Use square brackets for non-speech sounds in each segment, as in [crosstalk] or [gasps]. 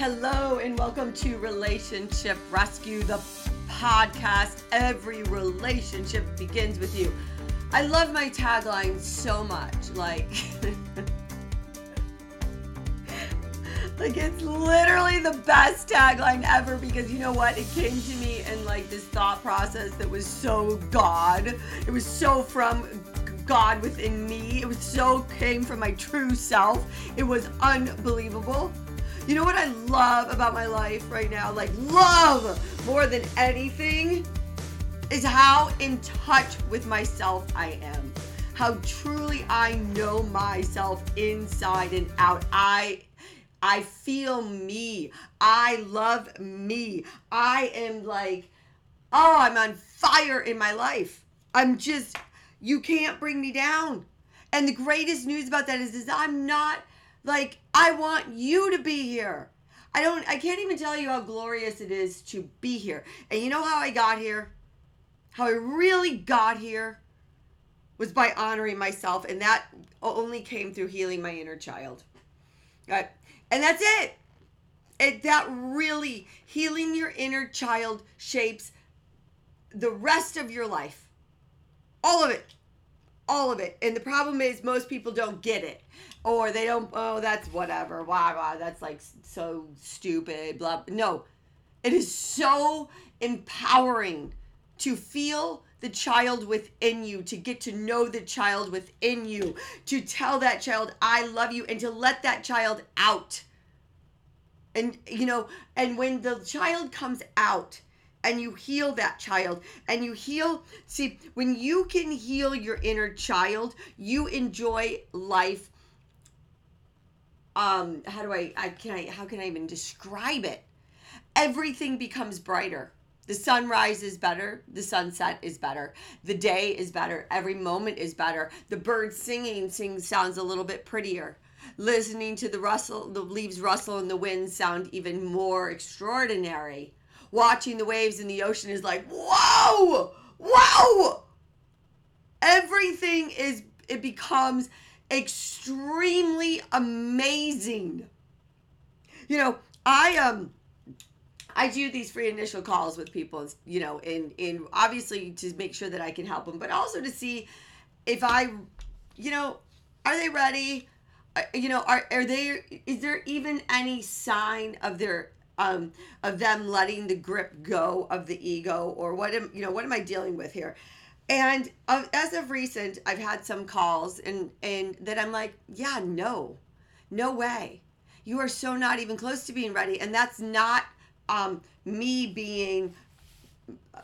Hello, and welcome to Relationship Rescue, the podcast. Every relationship begins with you. I love my tagline so much. Like, [laughs] like it's literally the best tagline ever because you know what? It came to me in like this thought process that was so God. It was so from God within me. It was so came from my true self. It was unbelievable. You know what I love about my life right now? Like, love more than anything is how in touch with myself I am. How truly I know myself inside and out. I I feel me. I love me. I am like, oh, I'm on fire in my life. I'm just, you can't bring me down. And the greatest news about that is, is I'm not like, I want you to be here. I don't, I can't even tell you how glorious it is to be here. And you know how I got here? How I really got here was by honoring myself. And that only came through healing my inner child. Right? And that's it. It, that really healing your inner child shapes the rest of your life. All of it all of it. And the problem is most people don't get it. Or they don't, oh, that's whatever. Wow, wow, that's like so stupid. Blah. No. It is so empowering to feel the child within you, to get to know the child within you, to tell that child, I love you, and to let that child out. And, you know, and when the child comes out, and you heal that child. And you heal see when you can heal your inner child you enjoy life um how do i i can i how can i even describe it? Everything becomes brighter. The sunrise is better the sunset is better the day is better every moment is better. The birds singing sing sounds a little bit prettier. Listening to the rustle the leaves rustle and the wind sound even more extraordinary watching the waves in the ocean is like, whoa, whoa. Everything is, it becomes extremely amazing. You know, I, um, I do these free initial calls with people, you know, in in obviously to make sure that I can help them, but also to see if I, you know, are they ready? Uh, you know, are are they? Is there even any sign of their um, of them letting the grip go of the ego or what am you know what am I dealing with here? And uh, as of recent, I've had some calls and and that I'm like, yeah, no, no way. You are so not even close to being ready, and that's not um, me being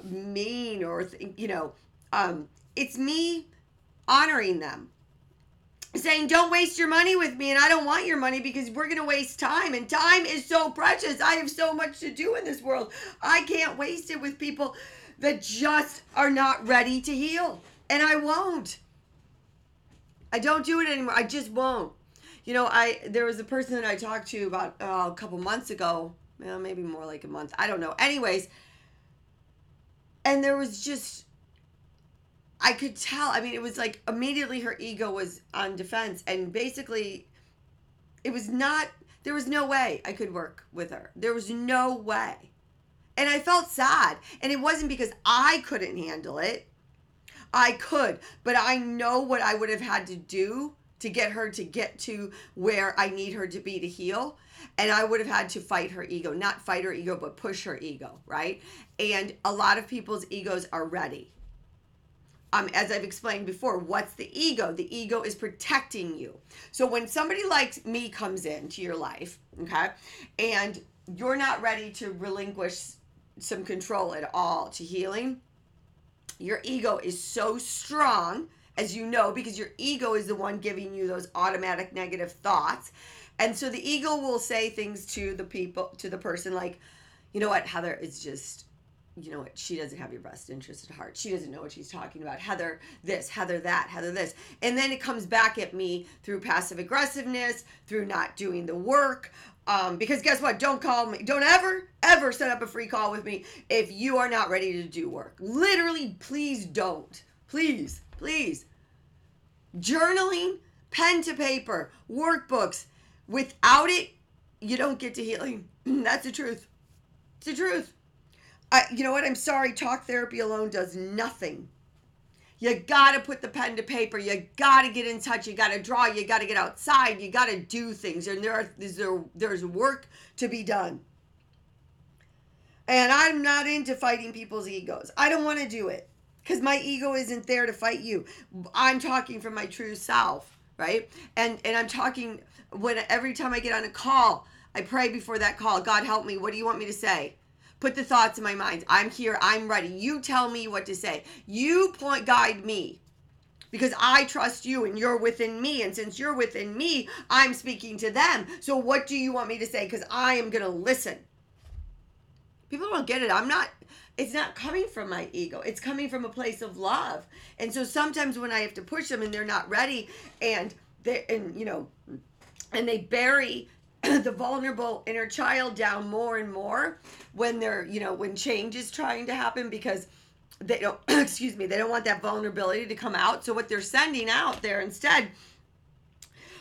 mean or you know, um, it's me honoring them saying don't waste your money with me and I don't want your money because we're going to waste time and time is so precious. I have so much to do in this world. I can't waste it with people that just are not ready to heal. And I won't. I don't do it anymore. I just won't. You know, I there was a person that I talked to about uh, a couple months ago, well, maybe more like a month. I don't know. Anyways, and there was just I could tell. I mean, it was like immediately her ego was on defense, and basically, it was not. There was no way I could work with her. There was no way, and I felt sad. And it wasn't because I couldn't handle it. I could, but I know what I would have had to do to get her to get to where I need her to be to heal. And I would have had to fight her ego, not fight her ego, but push her ego, right? And a lot of people's egos are ready um, as I've explained before, what's the ego? The ego is protecting you. So when somebody like me comes into your life, okay, and you're not ready to relinquish some control at all to healing, your ego is so strong, as you know, because your ego is the one giving you those automatic negative thoughts. And so the ego will say things to the people, to the person like, you know what, Heather, it's just, you know what she doesn't have your best interest at heart. She doesn't know what she's talking about. Heather this heather that heather this. And then it comes back at me through passive aggressiveness through not doing the work. Um, because guess what? Don't call me don't ever ever set up a free call with me if you are not ready to do work. Literally please don't. Please please. Journaling pen to paper workbooks. Without it you don't get to healing. [clears throat] That's the truth. It's the truth. I, you know what? I'm sorry. Talk therapy alone does nothing. You got to put the pen to paper. You got to get in touch. You got to draw. You got to get outside. You got to do things. And there are there, there's work to be done. And I'm not into fighting people's egos. I don't want to do it because my ego isn't there to fight you. I'm talking from my true self, right? And and I'm talking when every time I get on a call, I pray before that call. God help me. What do you want me to say? Put the thoughts in my mind. I'm here. I'm ready. You tell me what to say. You point guide me because I trust you and you're within me. And since you're within me, I'm speaking to them. So what do you want me to say? Because I am going to listen. People don't get it. I'm not, it's not coming from my ego. It's coming from a place of love. And so sometimes when I have to push them and they're not ready and they and you know, and they bury [clears throat] the vulnerable inner child down more and more when they're, you know, when change is trying to happen because they don't, [clears throat] excuse me, they don't want that vulnerability to come out. So what they're sending out there instead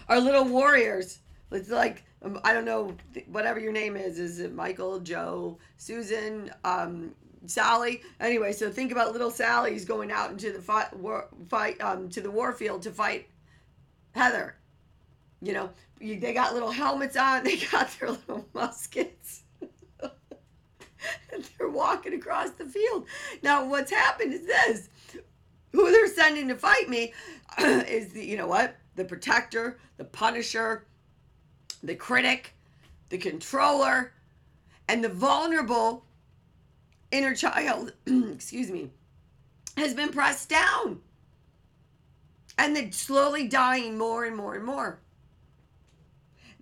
are little warriors. It's like, um, I don't know, whatever your name is. Is it Michael, Joe, Susan, um, Sally? Anyway, so think about little Sally's going out into the fight, war, fight um, to the war field to fight Heather. You know, you, they got little helmets on, [laughs] they got their little muskets. and [laughs] they're walking across the field. Now, what's happened is this who they're sending to fight me [clears throat] is the, you know what? The protector, the punisher, the critic, the controller, and the vulnerable inner child, [clears throat] excuse me, has been pressed down. And they're slowly dying more and more and more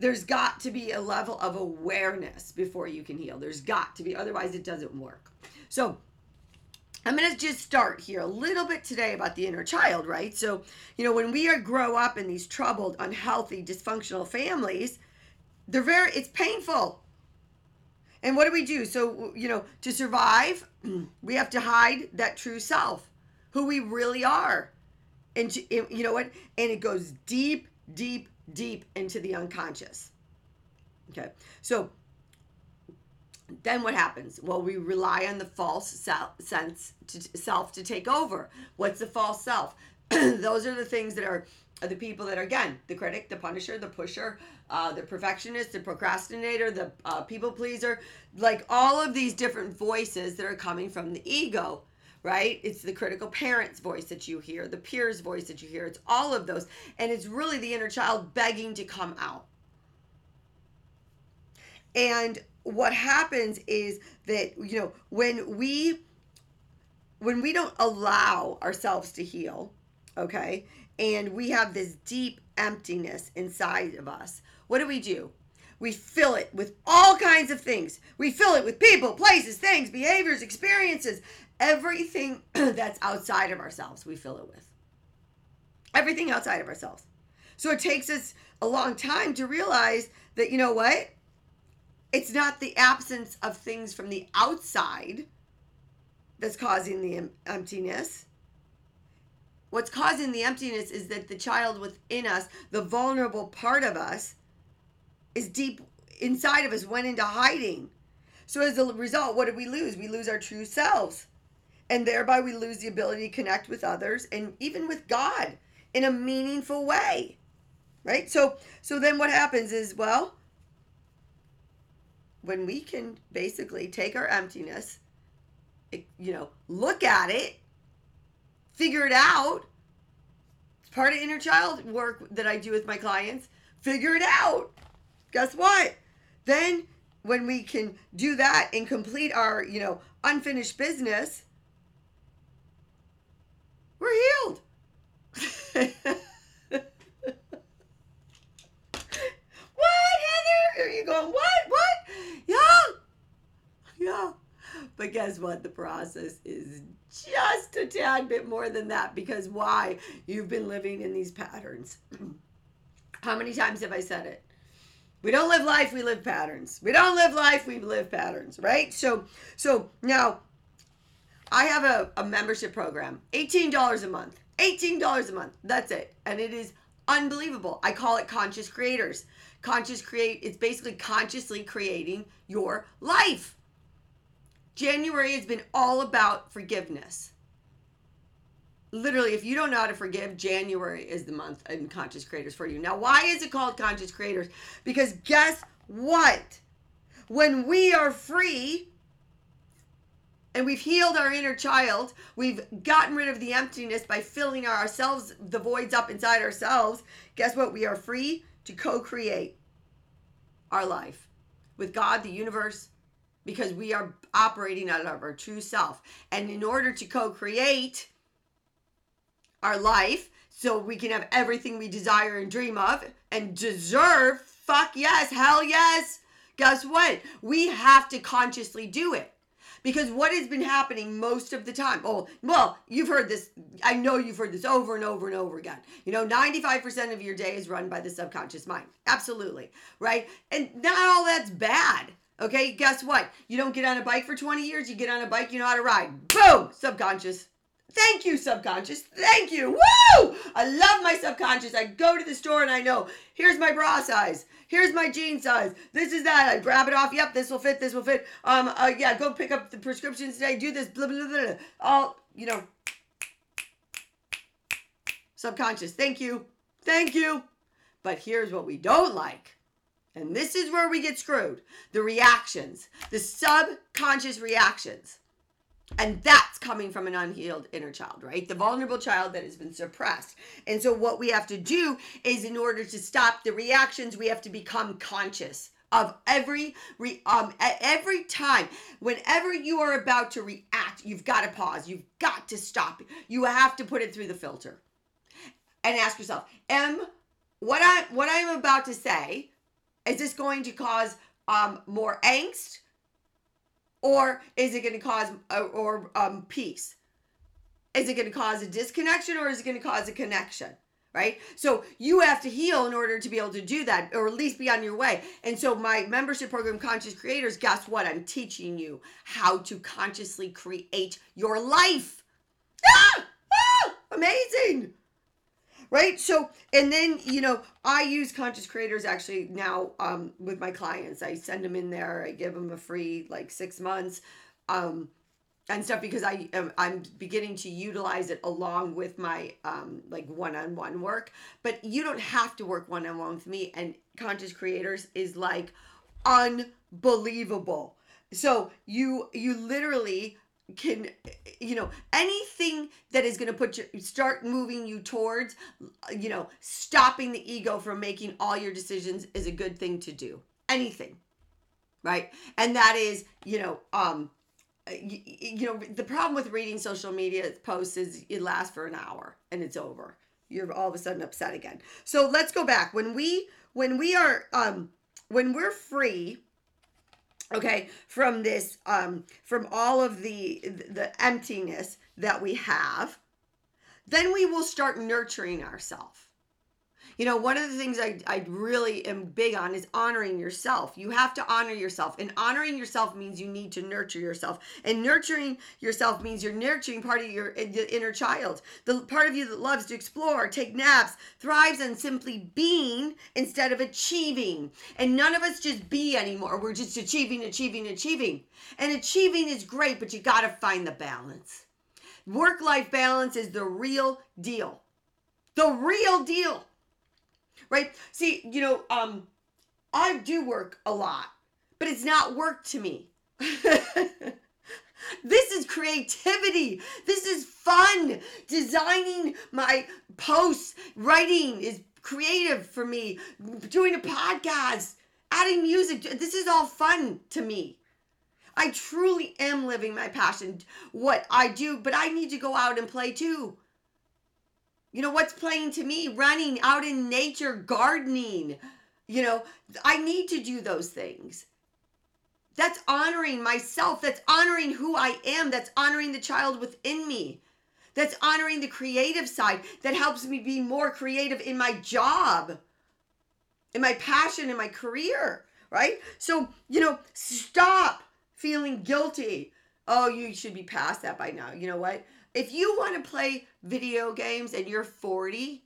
there's got to be a level of awareness before you can heal. There's got to be, otherwise, it doesn't work. So, I'm going to just start here a little bit today about the inner child, right? So, you know, when we are grow up in these troubled, unhealthy, dysfunctional families, they're very it's painful. And what do we do? So, you know, to survive, [clears throat] we have to hide that true self, who we really are. And you know what? And it goes deep, deep, deep into the unconscious. Okay, so then what happens? Well, we rely on the false self, sense to self to take over. What's the false self? [clears throat] Those are the things that are, are, the people that are again the critic, the punisher, the pusher, uh, the perfectionist, the procrastinator, the uh, people pleaser, like all of these different voices that are coming from the ego right? It's the critical parent's voice that you hear, the peer's voice that you hear. It's all of those. And it's really the inner child begging to come out. And what happens is that, you know, when we when we don't allow ourselves to heal, okay, and we have this deep emptiness inside of us, what do we do? We fill it with all kinds of things. We fill it with people, places, things, behaviors, experiences, everything [clears throat] that's outside of ourselves, we fill it with. Everything outside of ourselves. So it takes us a long time to realize that, you know what? It's not the absence of things from the outside that's causing the emptiness. What's causing the emptiness is that the child within us, the vulnerable part of us, is deep inside of us, went into hiding. So as a result, what did we lose? We lose our true selves and thereby we lose the ability to connect with others and even with God in a meaningful way. Right? So so then what happens is well when we can basically take our emptiness you know, look at it, figure it out. It's part of inner child work that I do with my clients. Figure it out. Guess what? Then when we can do that and complete our, you know, unfinished business, we're healed. [laughs] what, Heather? Are you going, what? What? Yeah. Yeah. But guess what? The process is just a tad bit more than that because why? You've been living in these patterns. [clears throat] How many times have I said it? We don't live life, we live patterns. We don't live life, we live patterns, right? So so now I have a, a membership program, $18 a month. $18 a month. That's it. And it is unbelievable. I call it Conscious Creators. conscious create it's basically consciously creating your life. January has been all about forgiveness. Literally, if you don't know how to forgive, January is the month in Conscious Creators for you. Now, why is it called Conscious Creators? Because guess what? When we are free, and we've healed our inner child. We've gotten rid of the emptiness by filling ourselves, the voids up inside ourselves. Guess what? We are free to co create our life with God, the universe, because we are operating out of our true self. And in order to co create our life, so we can have everything we desire and dream of and deserve, fuck yes, hell yes. Guess what? We have to consciously do it. Because what has been happening most of the time oh well you've heard this i know you've heard this over and over and over again. You know 95% of your day is run by the subconscious mind. Absolutely right? And not all that's bad okay? Guess what? You don't get on a bike for 20 years you get on a bike you know how to ride. Boom! Subconscious Thank you, subconscious. Thank you. Woo! I love my subconscious. I go to the store and I know, here's my bra size. Here's my jean size. This is that. I grab it off. Yep, this will fit. This will fit. Um, uh, yeah, go pick up the prescriptions today. Do this. Blah, blah, blah, blah. All, you know. Subconscious. Thank you. Thank you. But here's what we don't like. And this is where we get screwed. The reactions. The subconscious reactions. And that's coming from an unhealed inner child, right? The vulnerable child that has been suppressed. And so, what we have to do is, in order to stop the reactions, we have to become conscious of every re, um every time whenever you are about to react you've got to pause you've got to stop you have to put it through the filter and ask yourself am what i what i'm about to say is this going to cause um more angst or is it going to cause or um, peace? Is it going to cause a disconnection or is it going to cause a connection? Right? So you have to heal in order to be able to do that, or at least be on your way. And so, my membership program, Conscious Creators, guess what? I'm teaching you how to consciously create your life. Ah! Ah! Amazing right? So and then you know i use conscious creators actually now um, with my clients. I send them in there i give them a free like six months um, and stuff because i am i'm beginning to utilize it along with my um, like one-on-one work. But you don't have to work one-on-one with me and conscious creators is like unbelievable. So you you literally can you know anything that is going to put you start moving you towards you know stopping the ego from making all your decisions is a good thing to do. Anything right? And that is you know um you, you know the problem with reading social media posts is it lasts for an hour and it's over. You're all of a sudden upset again. So let's go back. When we when we are um when we're free okay from this um from all of the the emptiness that we have then we will start nurturing ourselves you know, one of the things I, I really am big on is honoring yourself. You have to honor yourself. And honoring yourself means you need to nurture yourself. And nurturing yourself means you're nurturing part of your inner child. The part of you that loves to explore, take naps, thrives on simply being instead of achieving. And none of us just be anymore. We're just achieving, achieving, achieving. And achieving is great, but you got to find the balance. Work life balance is the real deal. The real deal right? See, you know, um, I do work a lot, but it's not work to me. [laughs] this is creativity. This is fun. Designing my posts, writing is creative for me. Doing a podcast, adding music, this is all fun to me. I truly am living my passion, what I do, but I need to go out and play too. You know, what's playing to me? Running out in nature, gardening. You know, I need to do those things. That's honoring myself. That's honoring who I am. That's honoring the child within me. That's honoring the creative side that helps me be more creative in my job, in my passion, in my career, right? So, you know, stop feeling guilty. Oh, you should be past that by now. You know what? If you want to play video games and you're 40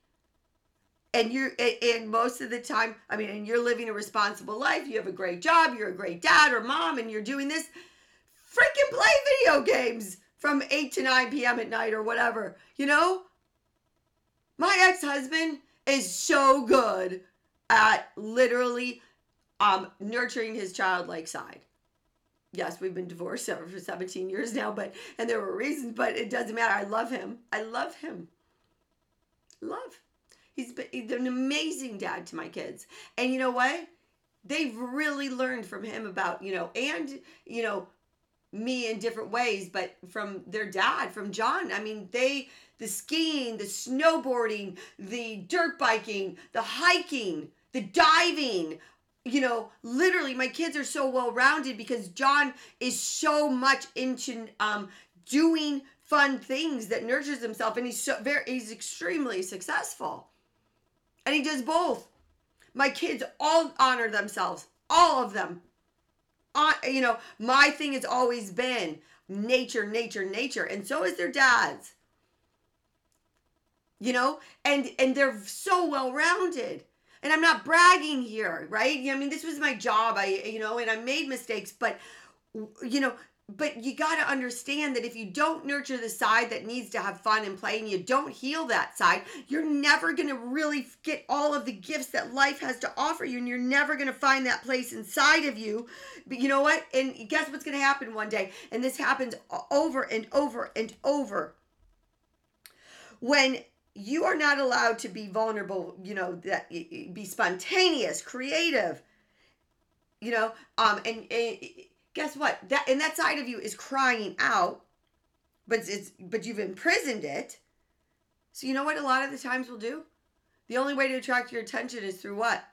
and you're and most of the time i mean and you're living a responsible life you have a great job you're a great dad or mom and you're doing this freaking play video games from 8 to 9 p.m at night or whatever you know? My ex-husband is so good at literally um nurturing his childlike side yes we've been divorced for 17 years now but and there were reasons but it doesn't matter i love him i love him love He's been he's an amazing dad to my kids. And you know what? They've really learned from him about, you know, and, you know, me in different ways, but from their dad, from John. I mean, they, the skiing, the snowboarding, the dirt biking, the hiking, the diving, you know, literally my kids are so well rounded because John is so much into um, doing fun things that nurtures himself and he's so very he's extremely successful. And he does both. My kids all honor themselves, all of them. Uh, you know, my thing has always been nature, nature, nature, and so is their dads. You know, and and they're so well rounded. And I'm not bragging here, right? I mean, this was my job. I, you know, and I made mistakes, but you know, but you got to understand that if you don't nurture the side that needs to have fun and play and you don't heal that side, you're never going to really get all of the gifts that life has to offer you and you're never going to find that place inside of you. But you know what? And guess what's going to happen one day? And this happens over and over and over. When you are not allowed to be vulnerable, you know, that be spontaneous, creative, you know, um and, and guess what? That and that side of you is crying out, but it's but you've imprisoned it. So you know what a lot of the times we'll do? The only way to attract your attention is through what?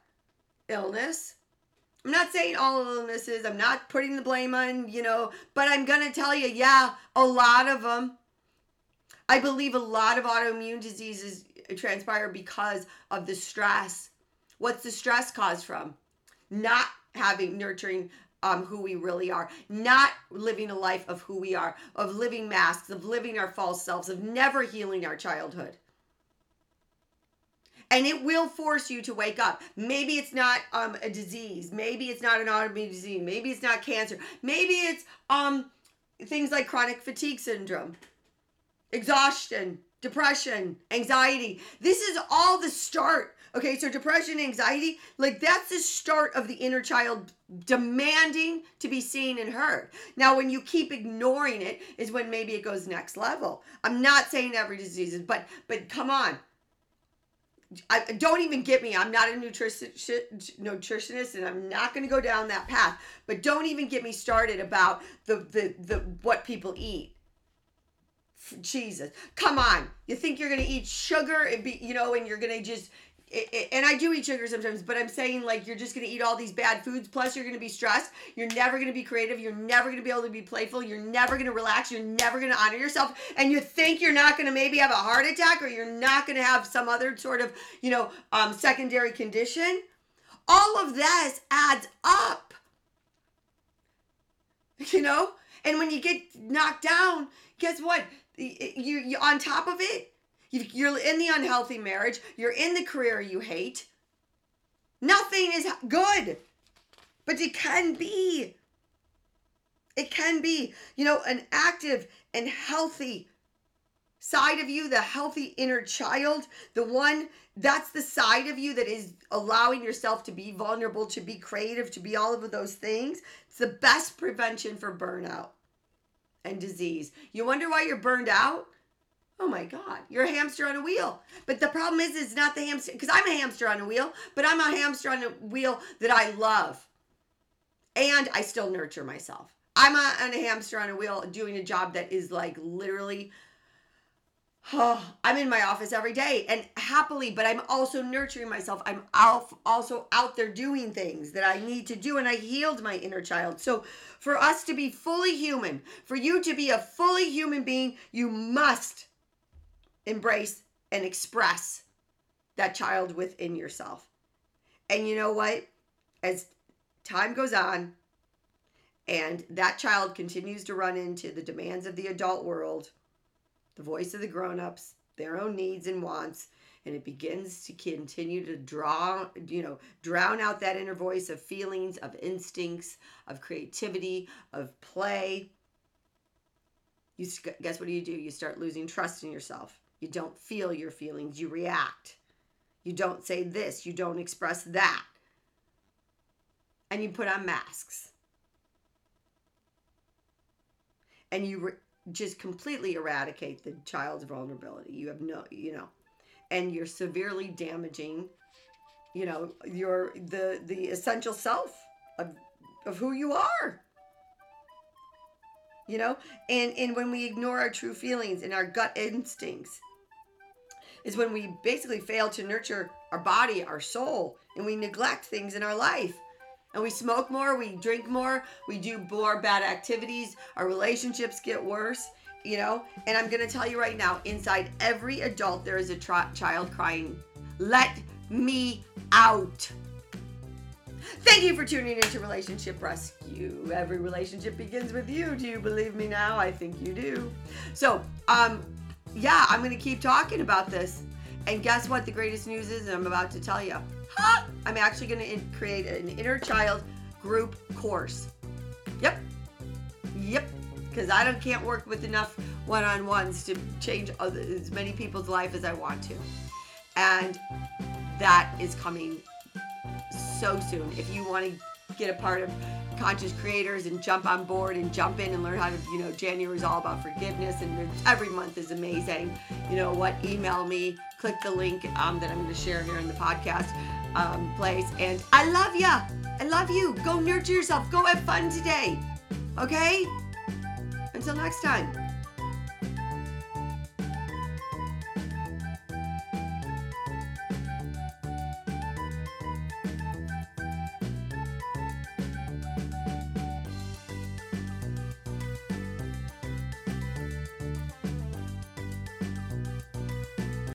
Illness. I'm not saying all illnesses. I'm not putting the blame on, you know, but I'm to tell you, yeah, a lot of them. I believe a lot of autoimmune diseases transpire because of the stress. What's the stress caused from? Not having nurturing um, who we really are, not living a life of who we are, of living masks, of living our false selves, of never healing our childhood. And it will force you to wake up. Maybe it's not um, a disease. Maybe it's not an autoimmune disease. Maybe it's not cancer. Maybe it's um, things like chronic fatigue syndrome, exhaustion, depression, anxiety. This is all the start Okay, so depression, anxiety, like that's the start of the inner child demanding to be seen and heard. Now, when you keep ignoring it, is when maybe it goes next level. I'm not saying every disease is, but but come on. I, don't even get me. I'm not a nutritionist, and I'm not going to go down that path. But don't even get me started about the the the what people eat. Jesus, come on! You think you're going to eat sugar and be, you know, and you're going to just and I do eat sugar sometimes, but I'm saying like you're just gonna eat all these bad foods. Plus, you're gonna be stressed. You're never gonna be creative. You're never gonna be able to be playful. You're never gonna relax. You're never gonna honor yourself. And you think you're not gonna maybe have a heart attack or you're not gonna have some other sort of you know um, secondary condition. All of this adds up. You know, and when you get knocked down, guess what? You you on top of it you're in the unhealthy marriage. You're in the career you hate. Nothing is good, but it can be. It can be, you know, an active and healthy side of you, the healthy inner child, the one that's the side of you that is allowing yourself to be vulnerable, to be creative, to be all of those things. It's the best prevention for burnout and disease. You wonder why you're burned out? Oh my God, you're a hamster on a wheel. But the problem is, it's not the hamster, because I'm a hamster on a wheel, but I'm a hamster on a wheel that I love. And I still nurture myself. I'm a, a hamster on a wheel doing a job that is like literally, oh, I'm in my office every day and happily, but I'm also nurturing myself. I'm out, also out there doing things that I need to do, and I healed my inner child. So, for us to be fully human, for you to be a fully human being, you must embrace and express that child within yourself. And you know what? As time goes on and that child continues to run into the demands of the adult world, the voice of the grown-ups, their own needs and wants, and it begins to continue to draw, you know, drown out that inner voice of feelings, of instincts, of creativity, of play. You guess what do you do? You start losing trust in yourself. You don't feel your feelings, you react. You don't say this, you don't express that. And you put on masks. And you re- just completely eradicate the child's vulnerability. You have no, you know, and you're severely damaging, you know, your the the essential self of of who you are. You know, and and when we ignore our true feelings and our gut instincts, is when we basically fail to nurture our body, our soul, and we neglect things in our life. And we smoke more, we drink more, we do more bad activities, our relationships get worse, you know? And I'm gonna tell you right now inside every adult, there is a child crying, Let me out. Thank you for tuning into Relationship Rescue. Every relationship begins with you. Do you believe me now? I think you do. So, um, yeah, I'm to keep talking about this. And guess what? The greatest news is, I'm about to tell you. [gasps] I'm actually going to create an inner child group course. Yep. Yep. Because I don't can't work with enough one-on-ones to change other, as many people's life as I want to. And that is coming so soon. If you want to get a part of conscious creators and jump on board and jump in and learn how to, you know, January is all about forgiveness and every month is amazing. You know what? Email me, click the link um, that I'm going to share here in the podcast um, place. And I love ya. I love you. Go nurture yourself. Go have fun today. Okay? Until next time.